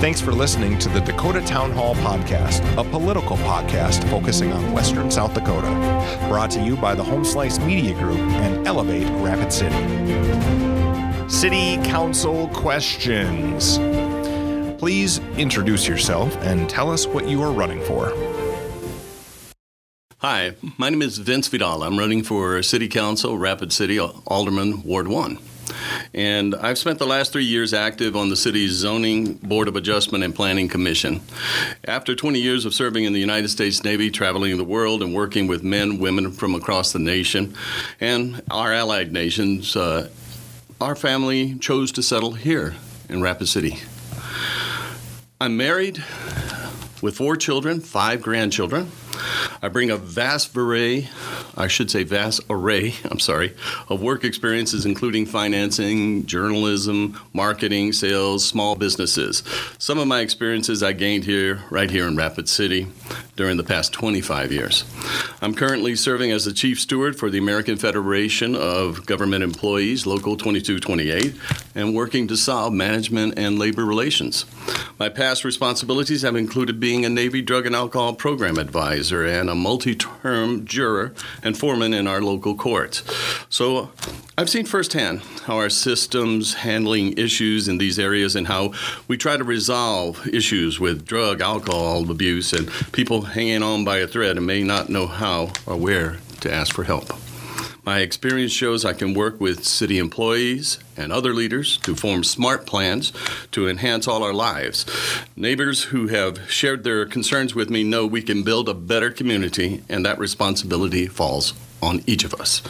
Thanks for listening to the Dakota Town Hall Podcast, a political podcast focusing on Western South Dakota. Brought to you by the Home Slice Media Group and Elevate Rapid City. City Council questions. Please introduce yourself and tell us what you are running for. Hi, my name is Vince Vidal. I'm running for City Council, Rapid City, Alderman, Ward 1. And I've spent the last three years active on the city's Zoning Board of Adjustment and Planning Commission. After 20 years of serving in the United States Navy, traveling the world, and working with men, women from across the nation and our allied nations, uh, our family chose to settle here in Rapid City. I'm married with four children, five grandchildren. I bring a vast array, I should say vast array, I'm sorry, of work experiences including financing, journalism, marketing, sales, small businesses. Some of my experiences I gained here, right here in Rapid City, during the past 25 years. I'm currently serving as the Chief Steward for the American Federation of Government Employees, Local 2228, and working to solve management and labor relations. My past responsibilities have included being a Navy Drug and Alcohol Program Advisor and a multi term juror and foreman in our local courts. So I've seen firsthand how our systems handling issues in these areas and how we try to resolve issues with drug, alcohol abuse, and people hanging on by a thread and may not know how or where to ask for help. My experience shows I can work with city employees and other leaders to form smart plans to enhance all our lives. Neighbors who have shared their concerns with me know we can build a better community, and that responsibility falls on each of us.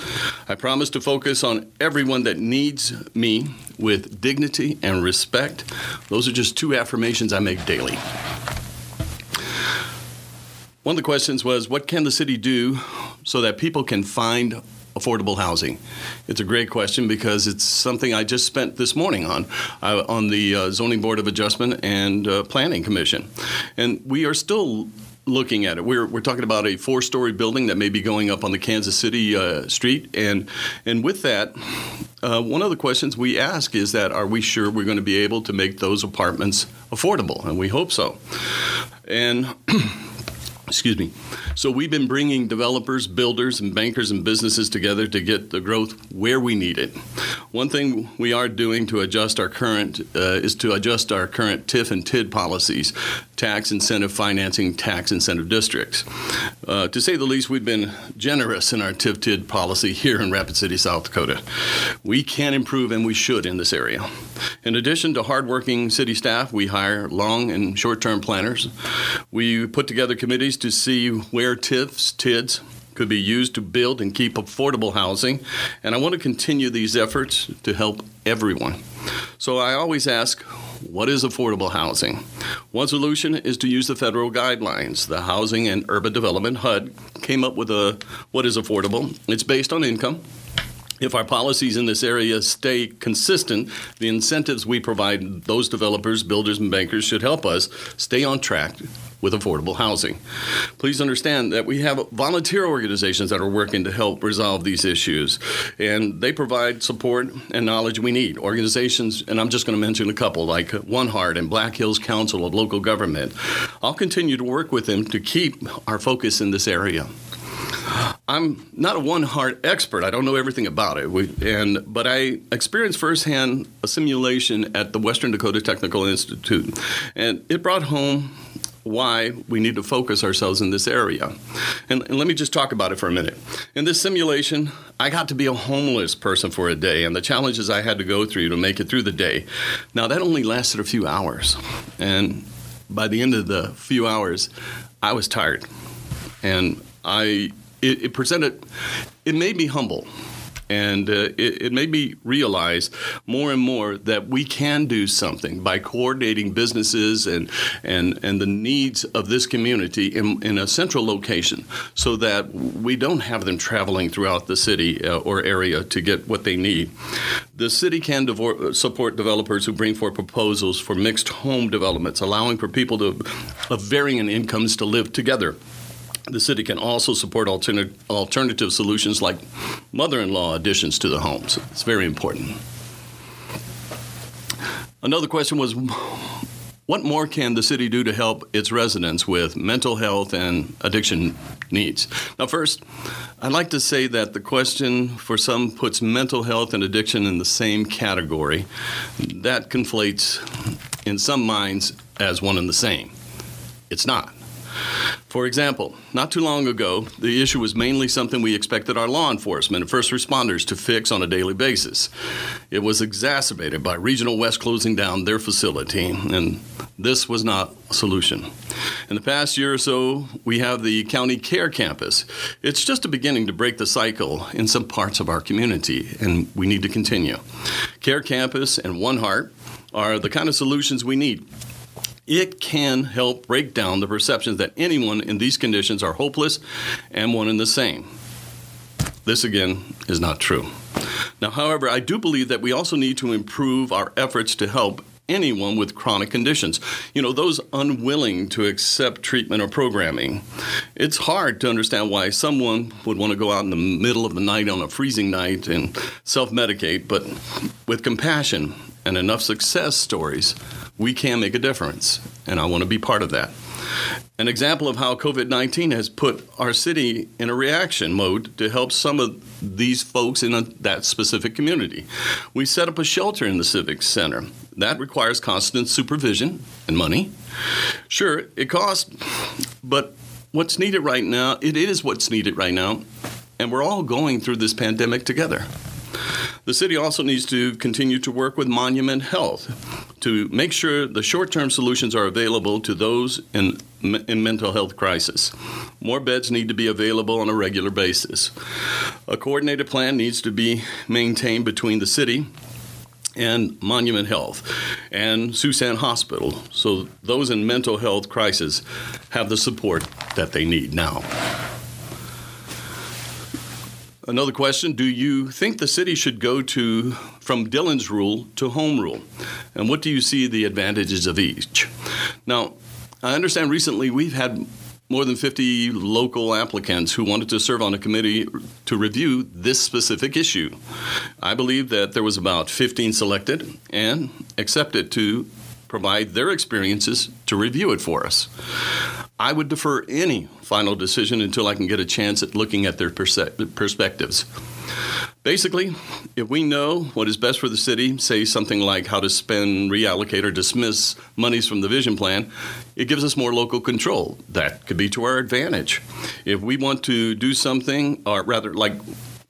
I promise to focus on everyone that needs me with dignity and respect. Those are just two affirmations I make daily. One of the questions was what can the city do so that people can find affordable housing? It's a great question because it's something I just spent this morning on uh, on the uh, Zoning Board of Adjustment and uh, Planning Commission, and we are still looking at it. We're, we're talking about a four story building that may be going up on the Kansas City uh, street. And, and with that, uh, one of the questions we ask is that are we sure we're going to be able to make those apartments affordable? And we hope so. And Excuse me. So we've been bringing developers, builders, and bankers and businesses together to get the growth where we need it. One thing we are doing to adjust our current uh, is to adjust our current TIF and TID policies, tax incentive financing, tax incentive districts. Uh, to say the least, we've been generous in our TIF TID policy here in Rapid City, South Dakota. We can improve and we should in this area. In addition to hardworking city staff, we hire long and short term planners. We put together committees to see where TIFs, TIDs, could be used to build and keep affordable housing. And I want to continue these efforts to help everyone. So I always ask, what is affordable housing? One solution is to use the federal guidelines. The Housing and Urban Development HUD came up with a what is affordable. It's based on income if our policies in this area stay consistent, the incentives we provide those developers, builders, and bankers should help us stay on track with affordable housing. Please understand that we have volunteer organizations that are working to help resolve these issues, and they provide support and knowledge we need. Organizations, and I'm just going to mention a couple, like One Heart and Black Hills Council of Local Government. I'll continue to work with them to keep our focus in this area. I'm not a one heart expert. I don't know everything about it. We, and but I experienced firsthand a simulation at the Western Dakota Technical Institute, and it brought home why we need to focus ourselves in this area. And, and, let me just talk about it for a minute. In this simulation, I got to be a homeless person for a day and the challenges I had to go through to make it through the day. Now, that only lasted a few hours. And by the end of the few hours, I was tired. And I it, it presented, it made me humble. And uh, it, it, made me realize more and more that we can do something by coordinating businesses and, and, and the needs of this community in, in a central location so that we don't have them traveling throughout the city uh, or area to get what they need. The city can devor- support developers who bring forth proposals for mixed home developments, allowing for people to, of varying incomes to live together. The city can also support alternative, alternative solutions like mother in law additions to the homes. It's very important. Another question was what more can the city do to help its residents with mental health and addiction needs? Now, first, I'd like to say that the question for some puts mental health and addiction in the same category. That conflates in some minds as one and the same. It's not. For example, not too long ago, the issue was mainly something we expected our law enforcement and first responders to fix on a daily basis. It was exacerbated by Regional West closing down their facility, and this was not a solution. In the past year or so, we have the County Care Campus. It's just a beginning to break the cycle in some parts of our community, and we need to continue. Care Campus and One Heart are the kind of solutions we need it can help break down the perceptions that anyone in these conditions are hopeless and one and the same. This, again, is not true. Now, however, I do believe that we also need to improve our efforts to help anyone with chronic conditions. You know, those unwilling to accept treatment or programming. It's hard to understand why someone would want to go out in the middle of the night on a freezing night and self medicate, but with compassion and enough success stories, we can make a difference, and I want to be part of that. An example of how COVID 19 has put our city in a reaction mode to help some of these folks in a, that specific community. We set up a shelter in the Civic Center. That requires constant supervision and money. Sure, it costs, but what's needed right now, it is what's needed right now, and we're all going through this pandemic together. The city also needs to continue to work with Monument Health to make sure the short term solutions are available to those in, in mental health crisis. More beds need to be available on a regular basis. A coordinated plan needs to be maintained between the city and Monument Health and Sioux San Hospital so those in mental health crisis have the support that they need now. Another question Do you think the city should go to from Dillon's rule to home rule? And what do you see the advantages of each? Now, I understand recently we've had more than 50 local applicants who wanted to serve on a committee to review this specific issue. I believe that there was about 15 selected and accepted to provide their experiences to review it for us. I would defer any final decision until I can get a chance at looking at their perspectives. Basically, if we know what is best for the city, say something like how to spend, reallocate, or dismiss monies from the vision plan, it gives us more local control. That could be to our advantage. If we want to do something, or rather, like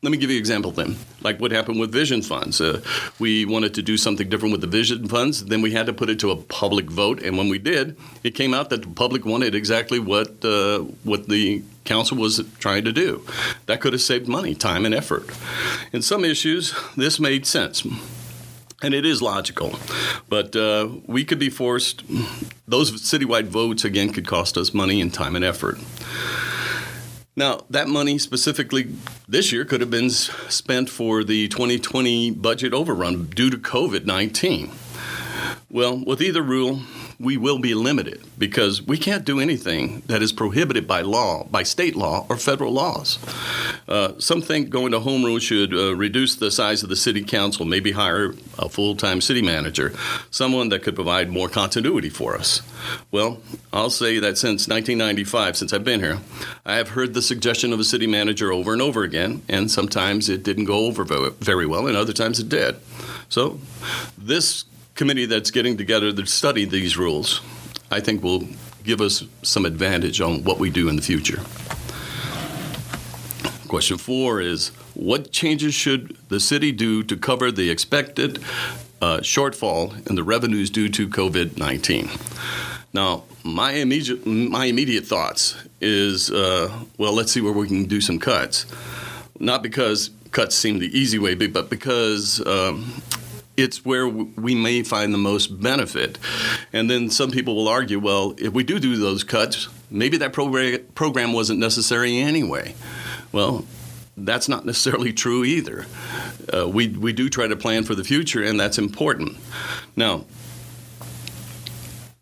let me give you an example then, like what happened with vision funds. Uh, we wanted to do something different with the vision funds, then we had to put it to a public vote, and when we did, it came out that the public wanted exactly what uh, what the council was trying to do. That could have saved money, time, and effort. In some issues, this made sense. And it is logical. But uh, we could be forced, those citywide votes, again, could cost us money and time and effort. Now, that money specifically this year could have been spent for the 2020 budget overrun due to COVID 19. Well, with either rule, we will be limited because we can't do anything that is prohibited by law, by state law or federal laws. Uh, some think going to home rule should uh, reduce the size of the city council, maybe hire a full time city manager, someone that could provide more continuity for us. Well, I'll say that since 1995, since I've been here, I have heard the suggestion of a city manager over and over again, and sometimes it didn't go over very well, and other times it did. So, this committee that's getting together to study these rules, I think will give us some advantage on what we do in the future. Question four is What changes should the city do to cover the expected uh, shortfall in the revenues due to COVID 19? Now, my immediate, my immediate thoughts is uh, well, let's see where we can do some cuts. Not because cuts seem the easy way, but because um, it's where we may find the most benefit. And then some people will argue, well, if we do do those cuts, maybe that program wasn't necessary anyway. Well, that's not necessarily true either. Uh, we, we do try to plan for the future, and that's important. Now,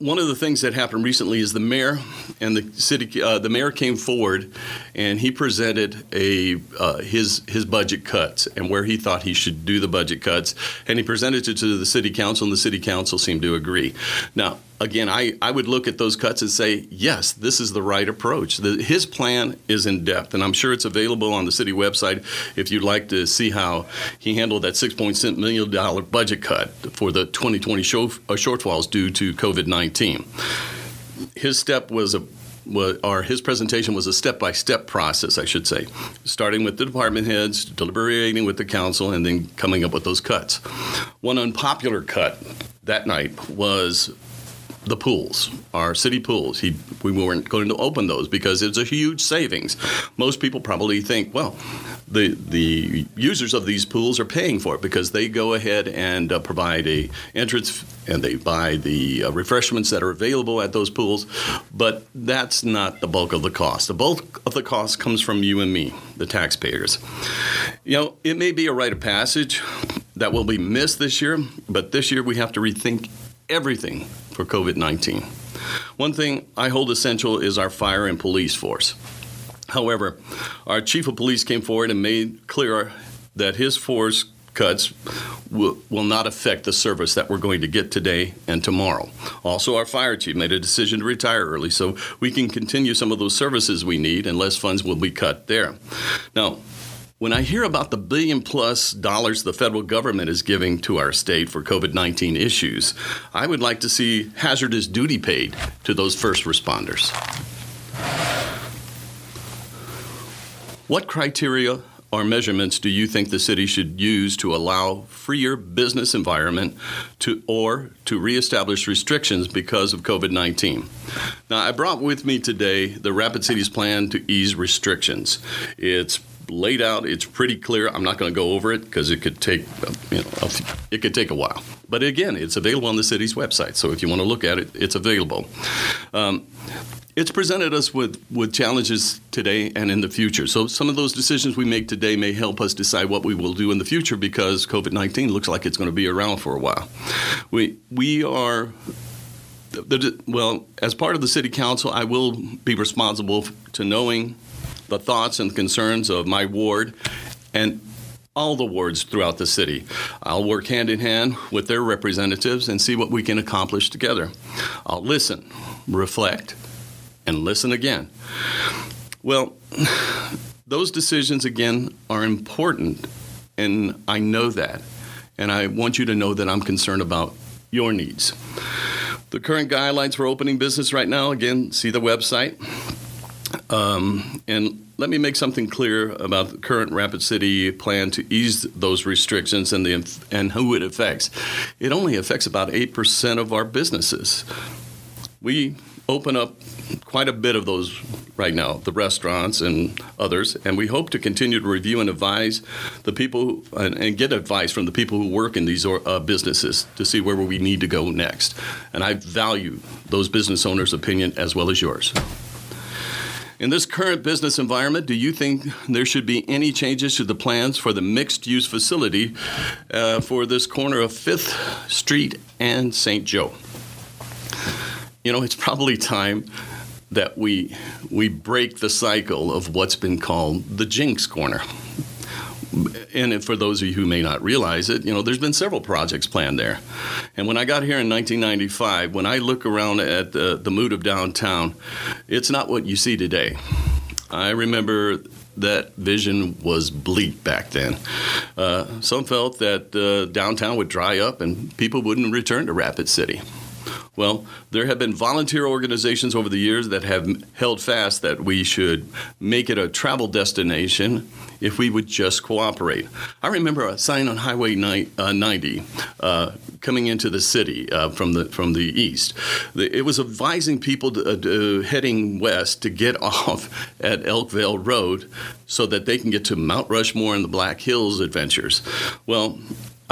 one of the things that happened recently is the mayor and the city uh, the mayor came forward and he presented a uh, his his budget cuts and where he thought he should do the budget cuts. And he presented it to the city council and the city council seemed to agree. Now again, I, I would look at those cuts and say, yes, this is the right approach. The, his plan is in depth, and I'm sure it's available on the city website if you'd like to see how he handled that $6.6 million budget cut for the 2020 show, uh, shortfalls due to COVID 19. His step was a or his presentation was a step-by-step process, I should say, starting with the department heads, deliberating with the council, and then coming up with those cuts. One unpopular cut that night was the pools, our city pools. He, we weren't going to open those because it's a huge savings. Most people probably think, well, the the users of these pools are paying for it because they go ahead and uh, provide a entrance and they buy the uh, refreshments that are available at those pools. But that's not the bulk of the cost. The bulk of the cost comes from you and me, the taxpayers. You know, it may be a rite of passage that will be missed this year, but this year we have to rethink everything for COVID 19. One thing I hold essential is our fire and police force. However, our chief of police came forward and made clear that his force cuts will, will, not affect the service that we're going to get today and tomorrow. Also, our fire chief made a decision to retire early so we can continue some of those services we need and less funds will be cut there. Now, when I hear about the billion plus dollars the federal government is giving to our state for COVID 19 issues, I would like to see hazardous duty paid to those first responders. What criteria or measurements do you think the city should use to allow freer business environment to or to reestablish restrictions because of COVID-19? Now, I brought with me today the Rapid Cities plan to ease restrictions. It's laid out. It's pretty clear. I'm not going to go over it because it could take, you know, it could take a while. But again, it's available on the city's website. So if you want to look at it, it's available. Um, it's presented us with, with challenges today and in the future. So some of those decisions we make today may help us decide what we will do in the future because COVID 19 looks like it's going to be around for a while. We, we are well, as part of the city council, I will be responsible to knowing the thoughts and concerns of my ward and all the wards throughout the city. I'll work hand in hand with their representatives and see what we can accomplish together. I'll listen, reflect, and listen again. Well, those decisions again are important, and I know that. And I want you to know that I'm concerned about your needs. The current guidelines for opening business right now, again, see the website. Um, and let me make something clear about the current Rapid City plan to ease those restrictions and the and who it affects. It only affects about eight percent of our businesses. We open up quite a bit of those right now, the restaurants and others, and we hope to continue to review and advise the people and, and get advice from the people who work in these uh, businesses to see where we need to go next. And I value those business owners' opinion as well as yours. In this current business environment, do you think there should be any changes to the plans for the mixed use facility uh, for this corner of 5th Street and St. Joe? You know, it's probably time that we we break the cycle of what's been called the jinx corner. And for those of you who may not realize it, you know, there's been several projects planned there. And when I got here in 1995, when I look around at the, the mood of downtown, it's not what you see today. I remember that vision was bleak back then. Uh, some felt that uh, downtown would dry up and people wouldn't return to Rapid City. Well, there have been volunteer organizations over the years that have held fast that we should make it a travel destination if we would just cooperate. I remember a sign on Highway 90 uh, coming into the city uh, from the from the east. It was advising people to, uh, to heading west to get off at Elkvale Road so that they can get to Mount Rushmore and the Black Hills adventures. Well,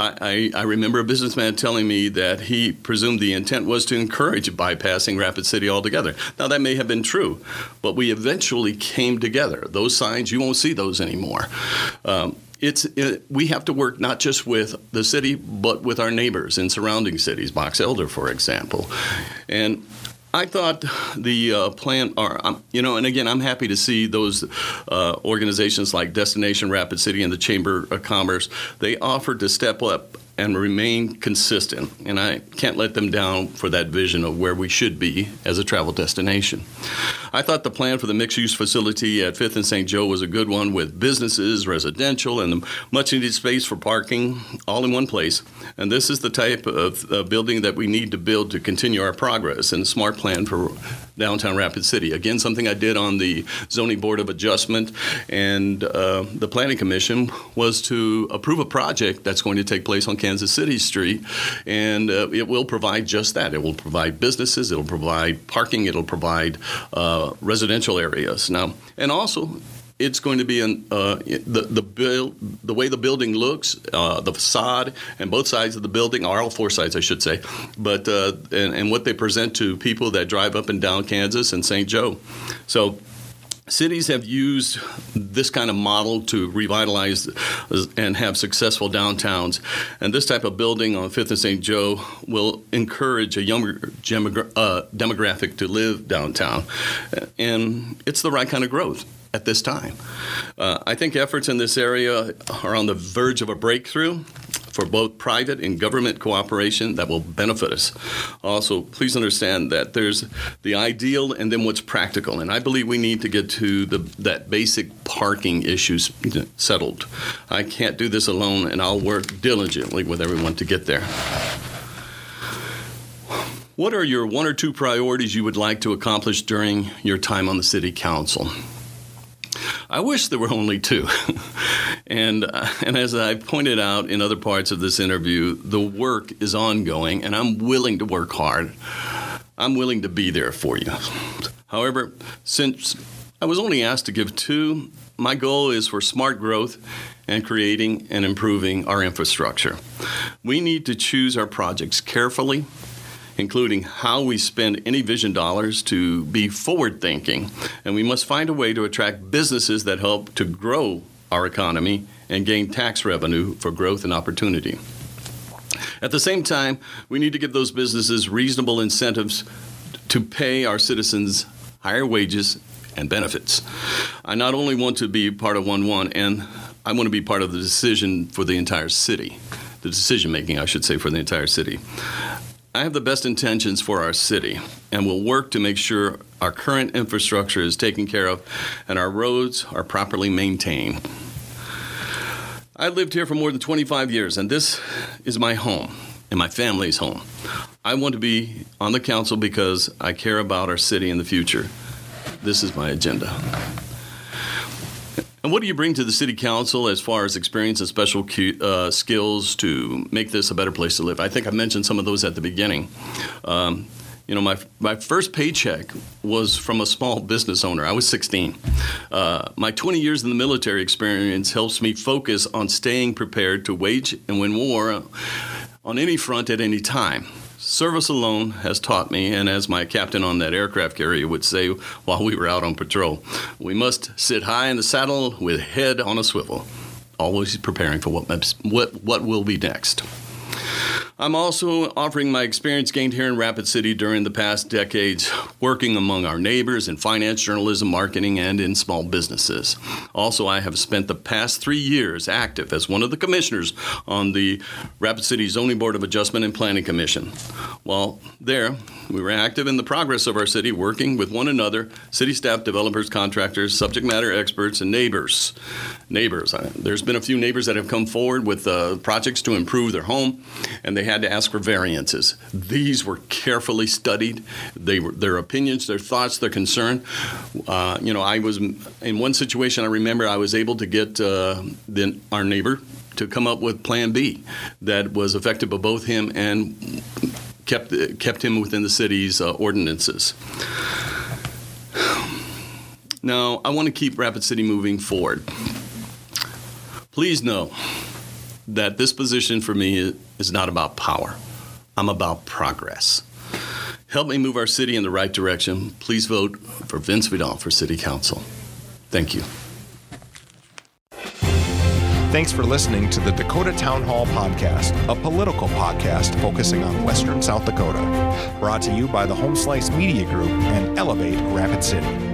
I, I, remember a businessman telling me that he presumed the intent was to encourage bypassing Rapid City altogether. Now, that may have been true, but we eventually came together. Those signs, you won't see those anymore. Um, it's it, we have to work not just with the city, but with our neighbors in surrounding cities, Box Elder, for example. And I thought the uh, plan, or um, you know, and again, I'm happy to see those uh, organizations like Destination Rapid City and the Chamber of Commerce. They offered to step up and remain consistent. And I can't let them down for that vision of where we should be as a travel destination. I thought the plan for the mixed use facility at 5th and St. Joe was a good one with businesses, residential, and much needed space for parking all in one place. And this is the type of uh, building that we need to build to continue our progress and smart plan for downtown Rapid City. Again, something I did on the Zoning Board of Adjustment and uh, the Planning Commission was to approve a project that's going to take place on Kansas City Street, and uh, it will provide just that. It will provide businesses, it'll provide parking, it'll provide uh, residential areas. Now, and also it's going to be in uh, the the build the way the building looks, uh, the facade, and both sides of the building, or all four sides, I should say, but uh, and, and what they present to people that drive up and down Kansas and St. Joe. So cities have used this kind of model to revitalize and have successful downtowns. And this type of building on Fifth and St. Joe will encourage a younger uh, demographic to live downtown. And it's the right kind of growth at this time. Uh, I think efforts in this area are on the verge of a breakthrough for both private and government cooperation that will benefit us. Also, please understand that there's the ideal and then what's practical, and I believe we need to get to the that basic parking issues settled. I can't do this alone, and I'll work diligently with everyone to get there. What are your one or two priorities you would like to accomplish during your time on the City Council? I wish there were only two. and, uh, and as I pointed out in other parts of this interview, the work is ongoing, and I'm willing to work hard. I'm willing to be there for you. However, since I was only asked to give two, my goal is for smart growth and creating and improving our infrastructure. We need to choose our projects carefully including how we spend any vision dollars to be forward thinking. And we must find a way to attract businesses that help to grow our economy and gain tax revenue for growth and opportunity. At the same time, we need to give those businesses reasonable incentives to pay our citizens higher wages and benefits. I not only want to be part of 1 1, and I want to be part of the decision for the entire city, the decision making, I should say, for the entire city. I have the best intentions for our city and will work to make sure our current infrastructure is taken care of and our roads are properly maintained. I lived here for more than 25 years, and this is my home and my family's home. I want to be on the council because I care about our city in the future. This is my agenda. And what do you bring to the city council as far as experience and special uh, skills to make this a better place to live? I think I mentioned some of those at the beginning. Um, you know, my, my first paycheck was from a small business owner. I was 16. Uh, my 20 years in the military experience helps me focus on staying prepared to wage and win war on any front at any time. Service alone has taught me, and as my captain on that aircraft carrier would say while we were out on patrol, we must sit high in the saddle with head on a swivel, always preparing for what, what, what will be next. I'm also offering my experience gained here in Rapid City during the past decades, working among our neighbors in finance, journalism, marketing, and in small businesses. Also, I have spent the past three years active as one of the commissioners on the Rapid City Zoning Board of Adjustment and Planning Commission. While there, we were active in the progress of our city, working with one another, city staff, developers, contractors, subject matter experts, and neighbors. Neighbors. There's been a few neighbors that have come forward with uh, projects to improve their home, and they had to ask for variances. These were carefully studied. They were their opinions, their thoughts, their concern. Uh, you know, I was in one situation. I remember I was able to get uh, the, our neighbor to come up with Plan B that was effective of both him and kept kept him within the city's uh, ordinances. Now, I want to keep Rapid City moving forward. Please know that this position for me is not about power. I'm about progress. Help me move our city in the right direction. Please vote for Vince Vidal for City Council. Thank you. Thanks for listening to the Dakota Town Hall Podcast, a political podcast focusing on Western South Dakota. Brought to you by the Home Slice Media Group and Elevate Rapid City.